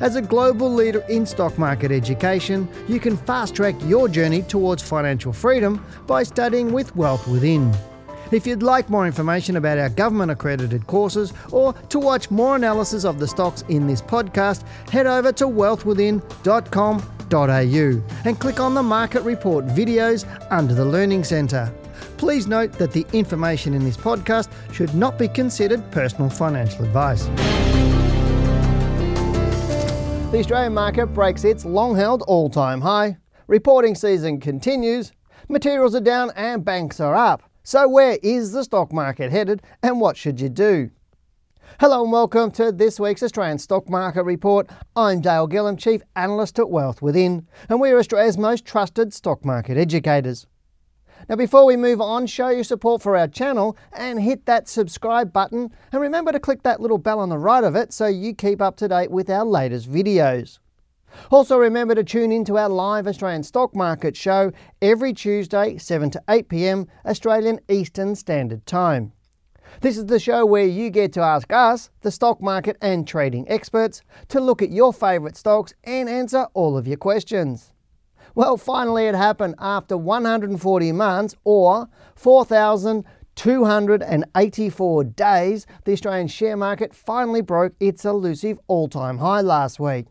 As a global leader in stock market education, you can fast track your journey towards financial freedom by studying with Wealth Within. If you'd like more information about our government accredited courses or to watch more analysis of the stocks in this podcast, head over to wealthwithin.com.au and click on the Market Report videos under the Learning Centre. Please note that the information in this podcast should not be considered personal financial advice. The Australian market breaks its long held all time high. Reporting season continues. Materials are down and banks are up. So, where is the stock market headed and what should you do? Hello and welcome to this week's Australian Stock Market Report. I'm Dale Gillham, Chief Analyst at Wealth Within, and we're Australia's most trusted stock market educators. Now, before we move on, show your support for our channel and hit that subscribe button. And remember to click that little bell on the right of it so you keep up to date with our latest videos. Also, remember to tune into our live Australian stock market show every Tuesday, 7 to 8 pm Australian Eastern Standard Time. This is the show where you get to ask us, the stock market and trading experts, to look at your favourite stocks and answer all of your questions. Well, finally, it happened after 140 months or 4,284 days. The Australian share market finally broke its elusive all time high last week.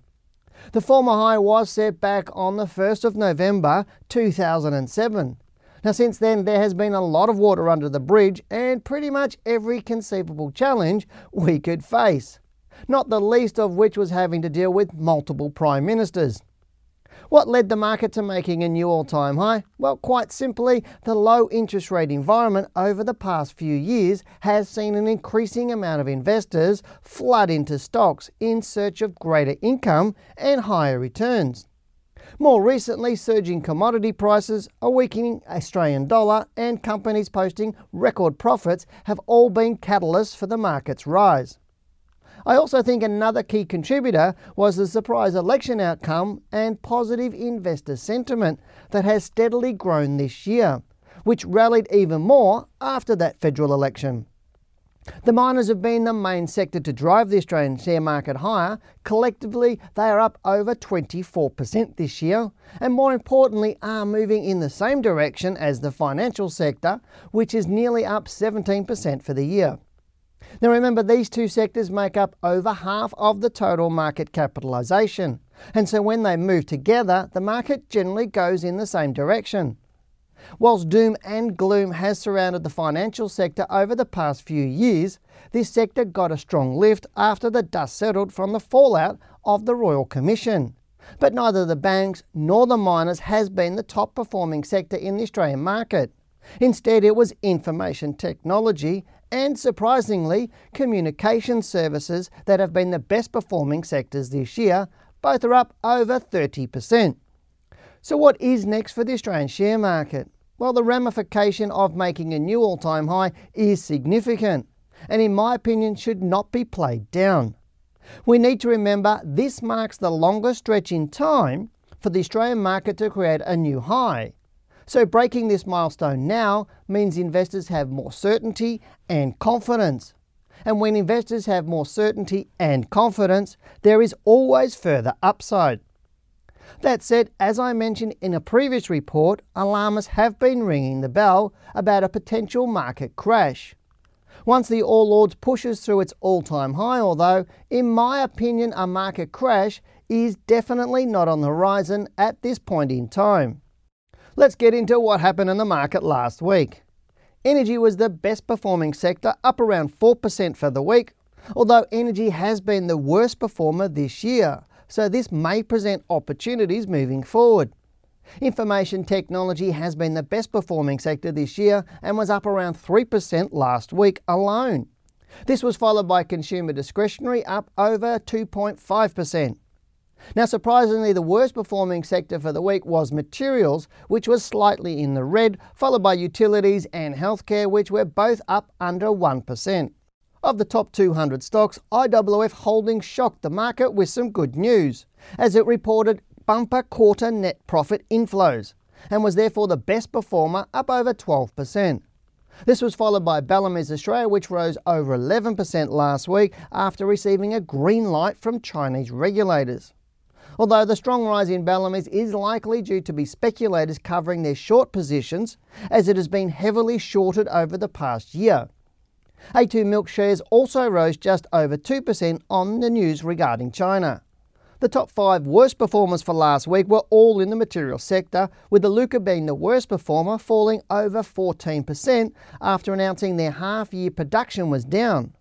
The former high was set back on the 1st of November 2007. Now, since then, there has been a lot of water under the bridge and pretty much every conceivable challenge we could face, not the least of which was having to deal with multiple prime ministers. What led the market to making a new all time high? Well, quite simply, the low interest rate environment over the past few years has seen an increasing amount of investors flood into stocks in search of greater income and higher returns. More recently, surging commodity prices, a weakening Australian dollar, and companies posting record profits have all been catalysts for the market's rise. I also think another key contributor was the surprise election outcome and positive investor sentiment that has steadily grown this year, which rallied even more after that federal election. The miners have been the main sector to drive the Australian share market higher. Collectively, they are up over 24% this year, and more importantly, are moving in the same direction as the financial sector, which is nearly up 17% for the year. Now remember, these two sectors make up over half of the total market capitalisation, and so when they move together, the market generally goes in the same direction. Whilst doom and gloom has surrounded the financial sector over the past few years, this sector got a strong lift after the dust settled from the fallout of the Royal Commission. But neither the banks nor the miners has been the top performing sector in the Australian market. Instead, it was information technology and surprisingly, communication services that have been the best performing sectors this year. Both are up over 30%. So, what is next for the Australian share market? Well, the ramification of making a new all time high is significant, and in my opinion, should not be played down. We need to remember this marks the longest stretch in time for the Australian market to create a new high. So, breaking this milestone now means investors have more certainty and confidence. And when investors have more certainty and confidence, there is always further upside. That said, as I mentioned in a previous report, alarmists have been ringing the bell about a potential market crash. Once the All Ords pushes through its all time high, although, in my opinion, a market crash is definitely not on the horizon at this point in time. Let's get into what happened in the market last week. Energy was the best performing sector, up around 4% for the week, although energy has been the worst performer this year, so this may present opportunities moving forward. Information technology has been the best performing sector this year and was up around 3% last week alone. This was followed by consumer discretionary up over 2.5%. Now, surprisingly, the worst performing sector for the week was materials, which was slightly in the red, followed by utilities and healthcare, which were both up under 1%. Of the top 200 stocks, IOOF Holdings shocked the market with some good news, as it reported bumper quarter net profit inflows and was therefore the best performer, up over 12%. This was followed by Bellamy's Australia, which rose over 11% last week after receiving a green light from Chinese regulators. Although the strong rise in Bellamy's is likely due to be speculators covering their short positions, as it has been heavily shorted over the past year. A2 Milk shares also rose just over 2% on the news regarding China. The top five worst performers for last week were all in the material sector, with Iluka being the worst performer, falling over 14% after announcing their half year production was down.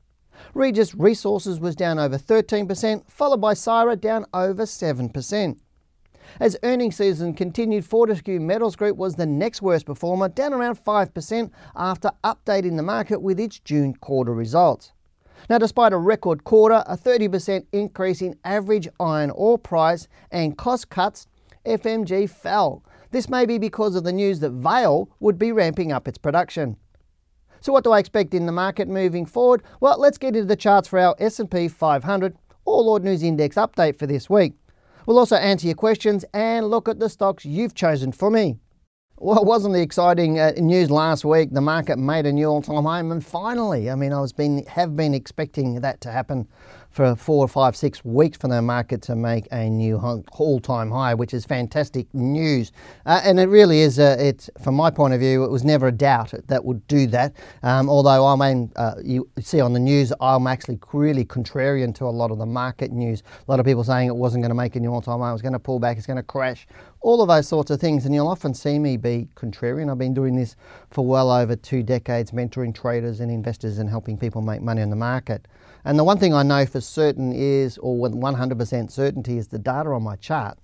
Regis Resources was down over 13%, followed by Syrah down over 7%. As earnings season continued, Fortescue Metals Group was the next worst performer, down around 5% after updating the market with its June quarter results. Now, despite a record quarter, a 30% increase in average iron ore price, and cost cuts, FMG fell. This may be because of the news that Vale would be ramping up its production. So what do I expect in the market moving forward? Well, let's get into the charts for our S&P 500 All News Index update for this week. We'll also answer your questions and look at the stocks you've chosen for me. Well, it wasn't the exciting uh, news last week. The market made a new all-time high, and finally, I mean, I was been have been expecting that to happen for four, five, six weeks for the market to make a new all-time high, which is fantastic news. Uh, and it really is. Uh, it's from my point of view, it was never a doubt that would do that. Um, although I mean, uh, you see on the news, I'm actually really contrarian to a lot of the market news. A lot of people saying it wasn't going to make a new all-time high, it was going to pull back, it's going to crash, all of those sorts of things. And you'll often see me be contrarian. I've been doing this for well over two decades, mentoring traders and investors and helping people make money in the market. And the one thing I know for certain is, or with 100% certainty, is the data on my chart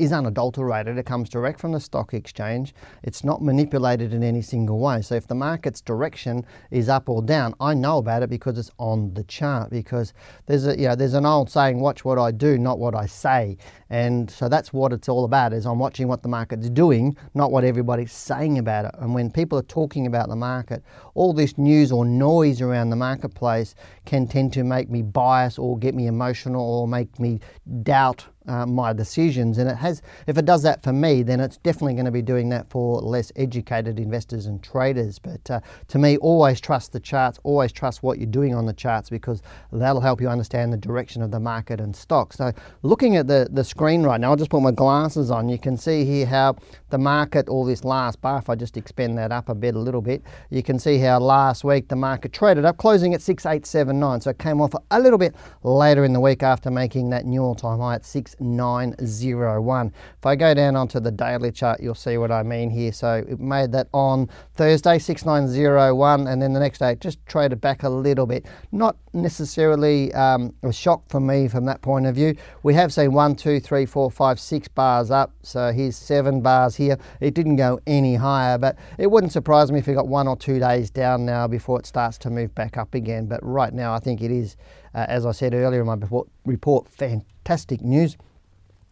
is unadulterated. It comes direct from the stock exchange. It's not manipulated in any single way. So if the market's direction is up or down, I know about it because it's on the chart. Because there's a you know there's an old saying, "Watch what I do, not what I say." And so that's what it's all about. Is I'm watching what the market's doing, not what everybody's saying about it. And when people are talking about the market, all this news or noise around the marketplace can tend to make me bias or get me emotional or make me doubt uh, my decisions. And it has, if it does that for me, then it's definitely going to be doing that for less educated investors and traders. But uh, to me, always trust the charts, always trust what you're doing on the charts because that'll help you understand the direction of the market and stock. So looking at the, the screen right now, I'll just put my glasses on. You can see here how the market, all this last bar, if I just expand that up a bit, a little bit, you can see how last week the market traded up, closing at 6879. So it came off a little bit later in the week after making that new all-time high at 6 6901. If I go down onto the daily chart, you'll see what I mean here. So it made that on Thursday, 6901, and then the next day it just traded back a little bit. Not necessarily um, a shock for me from that point of view. We have seen one, two, three, four, five, six bars up. So here's seven bars here. It didn't go any higher, but it wouldn't surprise me if we got one or two days down now before it starts to move back up again. But right now, I think it is, uh, as I said earlier in my report, fantastic news.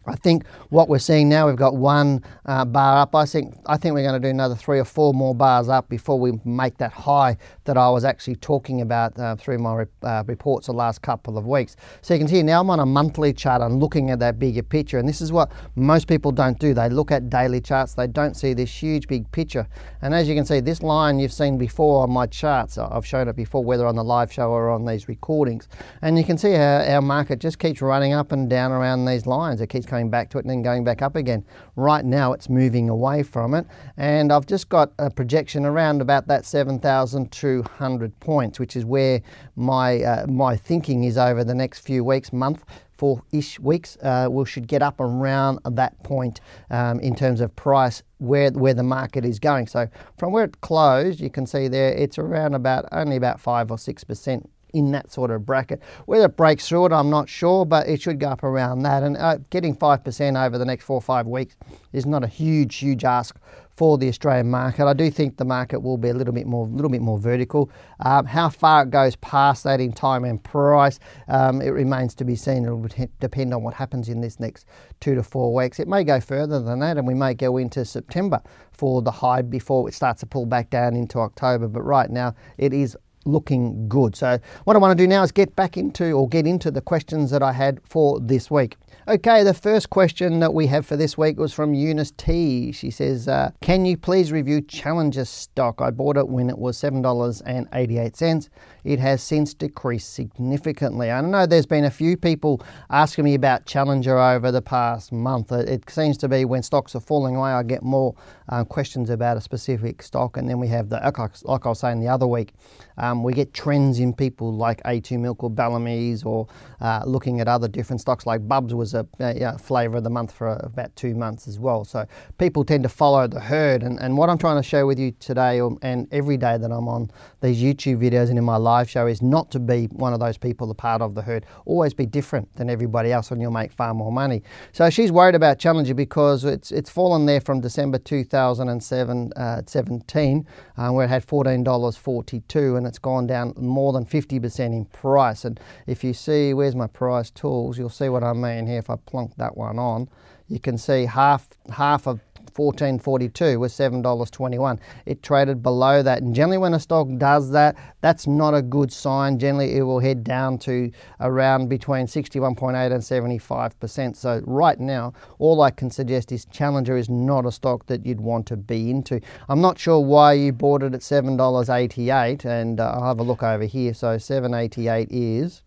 I think what we're seeing now, we've got one uh, bar up. I think I think we're going to do another three or four more bars up before we make that high that I was actually talking about uh, through my uh, reports the last couple of weeks. So you can see now I'm on a monthly chart. I'm looking at that bigger picture, and this is what most people don't do. They look at daily charts. They don't see this huge big picture. And as you can see, this line you've seen before on my charts. I've shown it before, whether on the live show or on these recordings. And you can see how our market just keeps running up and down around these lines. It keeps coming back to it and then going back up again. Right now it's moving away from it and I've just got a projection around about that 7,200 points which is where my, uh, my thinking is over the next few weeks, month, four-ish weeks, uh, we should get up around that point um, in terms of price where where the market is going. So from where it closed, you can see there it's around about only about five or six percent in that sort of bracket. Whether it breaks through it, I'm not sure, but it should go up around that. And uh, getting 5% over the next four or five weeks is not a huge, huge ask for the Australian market. I do think the market will be a little bit more, little bit more vertical. Um, how far it goes past that in time and price, um, it remains to be seen. It will depend on what happens in this next two to four weeks. It may go further than that, and we may go into September for the high before it starts to pull back down into October. But right now, it is looking good. So what I want to do now is get back into or get into the questions that I had for this week. Okay, the first question that we have for this week was from Eunice T. She says, uh, Can you please review Challenger stock? I bought it when it was $7.88. It has since decreased significantly. I know there's been a few people asking me about Challenger over the past month. It seems to be when stocks are falling away, I get more um, questions about a specific stock. And then we have the, like I was saying the other week, um, we get trends in people like A2 Milk or Bellamy's or uh, looking at other different stocks like Bubs was a, a, flavour of the month for about two months as well. So people tend to follow the herd. And, and what I'm trying to share with you today or, and every day that I'm on these YouTube videos and in my live show is not to be one of those people, a part of the herd. Always be different than everybody else and you'll make far more money. So she's worried about Challenger because it's, it's fallen there from December 2017 uh, 17, uh, where it had $14.42 and it's gone down more than 50% in price. And if you see, where's my price tools, you'll see what I mean here. If I plunk that one on, you can see half half of 14.42 was $7.21. It traded below that. And generally, when a stock does that, that's not a good sign. Generally, it will head down to around between 61.8 and 75%. So, right now, all I can suggest is Challenger is not a stock that you'd want to be into. I'm not sure why you bought it at $7.88, and uh, I'll have a look over here. So, 788 is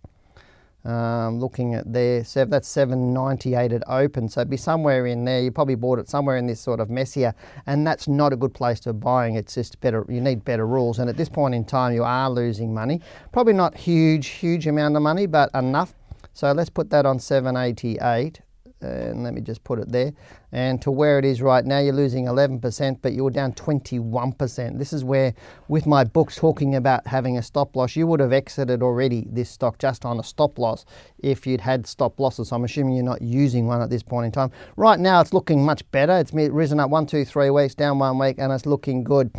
um, looking at there, so that's 798 at open, so be somewhere in there. You probably bought it somewhere in this sort of messier, and that's not a good place to buying. It's just better. You need better rules, and at this point in time, you are losing money. Probably not huge, huge amount of money, but enough. So let's put that on 788 and let me just put it there. And to where it is right now, you're losing 11%, but you're down 21%. This is where, with my books talking about having a stop loss, you would have exited already this stock just on a stop loss if you'd had stop losses. So I'm assuming you're not using one at this point in time. Right now, it's looking much better. It's risen up one, two, three weeks, down one week, and it's looking good.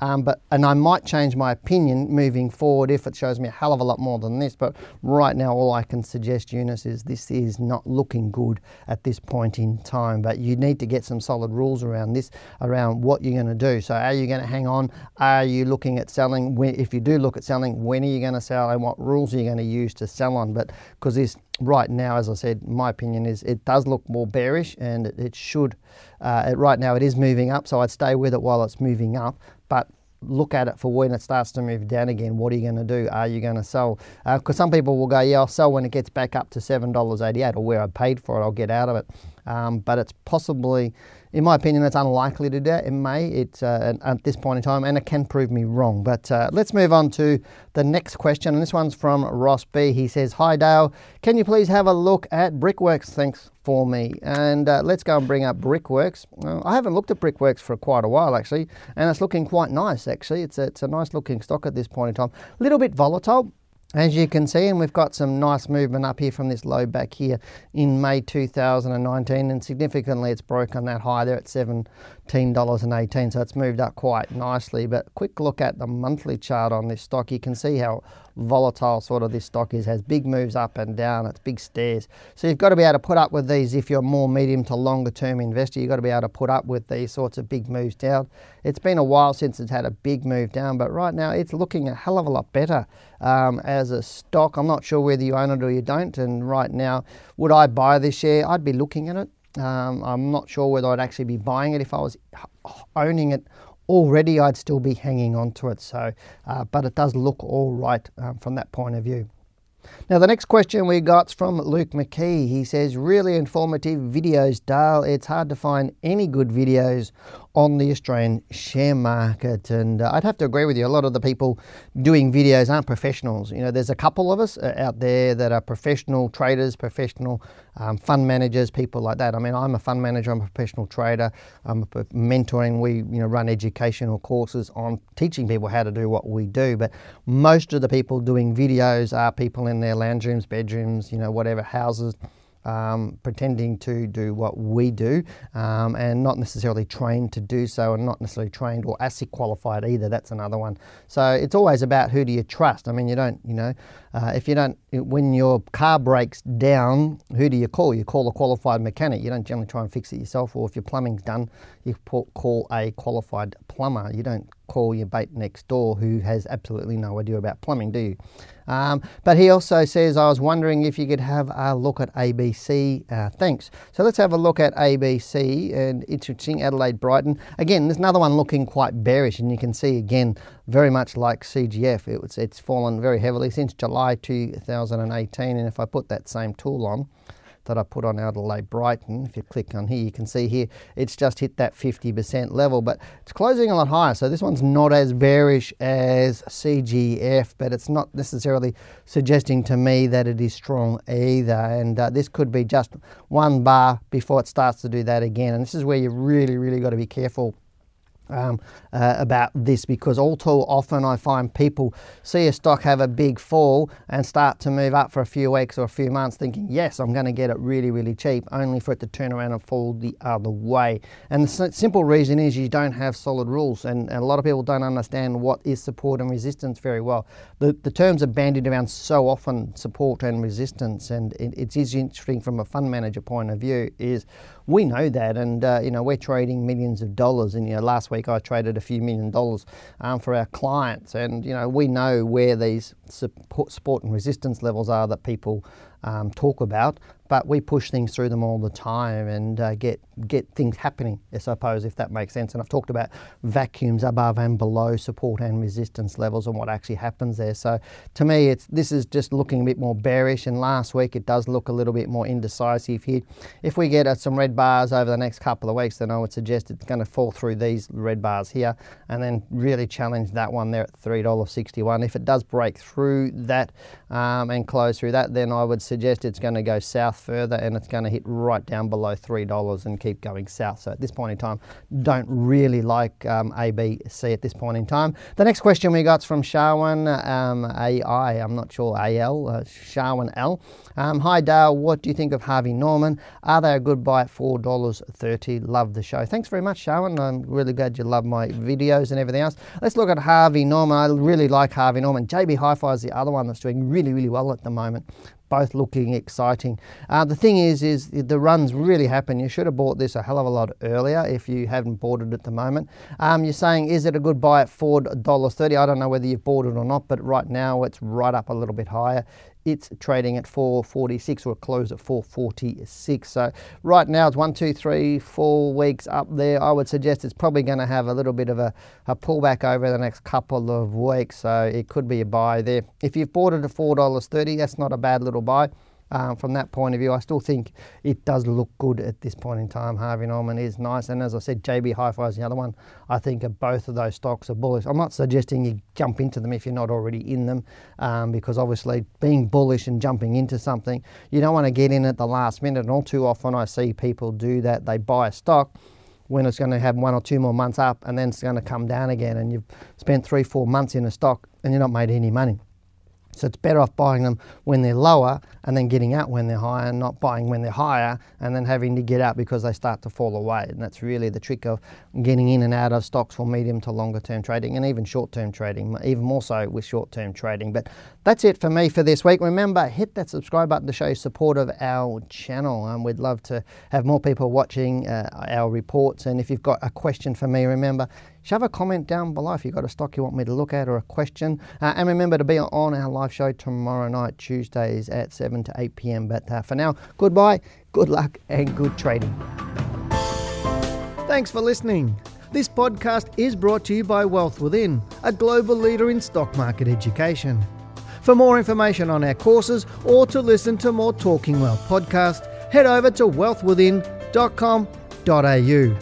Um, but and I might change my opinion moving forward if it shows me a hell of a lot more than this. But right now, all I can suggest, Eunice, is this is not looking good at this point in time. But you need to get some solid rules around this, around what you're going to do. So, are you going to hang on? Are you looking at selling? If you do look at selling, when are you going to sell, and what rules are you going to use to sell on? But because this right now, as I said, my opinion is it does look more bearish, and it, it should. Uh, it, right now, it is moving up, so I'd stay with it while it's moving up look at it for when it starts to move down again. What are you going to do? Are you going to sell? Because uh, some people will go, yeah, I'll sell when it gets back up to $7.88 or where I paid for it, I'll get out of it. Um, but it's possibly in my opinion, that's unlikely to do. that. It may it's, uh, at this point in time, and it can prove me wrong. But uh, let's move on to the next question, and this one's from Ross B. He says, "Hi Dale, can you please have a look at Brickworks? Thanks for me." And uh, let's go and bring up Brickworks. I haven't looked at Brickworks for quite a while actually, and it's looking quite nice actually. It's a, it's a nice looking stock at this point in time. A little bit volatile. As you can see, and we've got some nice movement up here from this low back here in May 2019, and significantly it's broken that high there at $17.18, so it's moved up quite nicely. But quick look at the monthly chart on this stock, you can see how volatile sort of this stock is, has big moves up and down, it's big stairs. So you've got to be able to put up with these if you're more medium to longer term investor. You've got to be able to put up with these sorts of big moves down. It's been a while since it's had a big move down, but right now it's looking a hell of a lot better um, as a stock. I'm not sure whether you own it or you don't, and right now, would I buy this share? I'd be looking at it. Um, I'm not sure whether I'd actually be buying it if I was owning it already I'd still be hanging on to it. So, uh, but it does look all right um, from that point of view. Now, the next question we got's from Luke McKee. He says, Really informative videos, Dale. It's hard to find any good videos on the Australian share market. And uh, I'd have to agree with you. A lot of the people doing videos aren't professionals. You know, there's a couple of us uh, out there that are professional traders, professional um, fund managers, people like that. I mean, I'm a fund manager. I'm a professional trader. I'm mentoring. We, you know, run educational courses on teaching people how to do what we do. But most of the people doing videos are people in their lounge rooms, bedrooms, you know, whatever houses um, pretending to do what we do um, and not necessarily trained to do so and not necessarily trained or ASIC qualified either. That's another one. So it's always about who do you trust. I mean, you don't, you know, uh, if you don't, when your car breaks down, who do you call? You call a qualified mechanic. You don't generally try and fix it yourself, or if your plumbing's done, you call a qualified plumber. You don't call your mate next door who has absolutely no idea about plumbing, do you? Um, but he also says, I was wondering if you could have a look at ABC. Uh, thanks. So let's have a look at ABC and interesting Adelaide Brighton. Again, there's another one looking quite bearish, and you can see again, very much like CGF, it was, it's fallen very heavily since July 2018. And if I put that same tool on, that I put on Adelaide Brighton. If you click on here, you can see here it's just hit that 50% level, but it's closing a lot higher. So this one's not as bearish as CGF, but it's not necessarily suggesting to me that it is strong either. And uh, this could be just one bar before it starts to do that again. And this is where you really, really got to be careful um, uh, about this because all too often I find people see a stock have a big fall and start to move up for a few weeks or a few months thinking, yes, I'm going to get it really, really cheap, only for it to turn around and fall the other way. And the simple reason is you don't have solid rules, and, and a lot of people don't understand what is support and resistance very well. The, the terms are bandied around so often, support and resistance, and it, it's interesting from a fund manager point of view is we know that, and uh, you know we're trading millions of dollars. And you know, last week I traded a few million dollars um, for our clients, and you know we know where these support, support and resistance levels are that people um, talk about but we push things through them all the time and uh, get get things happening. I suppose if that makes sense. And I've talked about vacuums above and below support and resistance levels and what actually happens there. So to me, it's this is just looking a bit more bearish. And last week it does look a little bit more indecisive here. If we get uh, some red bars over the next couple of weeks, then I would suggest it's going to fall through these red bars here and then really challenge that one there at three dollars sixty one. If it does break through that um, and close through that, then I would suggest it's going to go south further and it's going to hit right down below $3 and keep going south. So at this point in time, don't really like um, ABC at this point in time. The next question we got is from Sharwin um, AI, I'm not sure AL, uh, Sharwin L. Um, Hi Dale, what do you think of Harvey Norman? Are they a good buy at $4.30? Love the show. Thanks very much, Sharwin. I'm really glad you love my videos and everything else. Let's look at Harvey Norman. I really like Harvey Norman. JB Hi-Fi is the other one that's doing really, really well at the moment both looking exciting. Uh, the thing is, is the runs really happen. You should have bought this a hell of a lot earlier if you haven't bought it at the moment. Um, you're saying, is it a good buy at $4.30? I don't know whether you've bought it or not, but right now it's right up a little bit higher it's trading at 446 or close at 446. So right now it's one, two, three, four weeks up there. I would suggest it's probably going to have a little bit of a, a pullback over the next couple of weeks. So it could be a buy there. If you've bought it at $4.30, that's not a bad little buy um, from that point of view, I still think it does look good at this point in time. Harvey Norman is nice, and as I said, JB Hi-Fi is the other one. I think both of those stocks are bullish. I'm not suggesting you jump into them if you're not already in them, um, because obviously being bullish and jumping into something, you don't want to get in at the last minute. And all too often, I see people do that. They buy a stock when it's going to have one or two more months up, and then it's going to come down again, and you've spent three, four months in a stock, and you're not made any money. So it's better off buying them when they're lower and then getting out when they're higher, and not buying when they're higher and then having to get out because they start to fall away. And that's really the trick of getting in and out of stocks for medium to longer term trading and even short term trading, even more so with short term trading. But that's it for me for this week. Remember, hit that subscribe button to show support of our channel. Um, we'd love to have more people watching uh, our reports. And if you've got a question for me, remember, shove a comment down below if you've got a stock you want me to look at or a question. Uh, and remember to be on our live show tomorrow night, Tuesdays at 7 to 8 p.m. But uh, for now, goodbye, good luck, and good trading. Thanks for listening. This podcast is brought to you by Wealth Within, a global leader in stock market education. For more information on our courses or to listen to more Talking Wealth podcast, head over to wealthwithin.com.au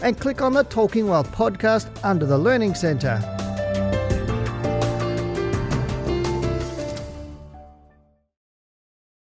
and click on the Talking Wealth podcast under the Learning Centre.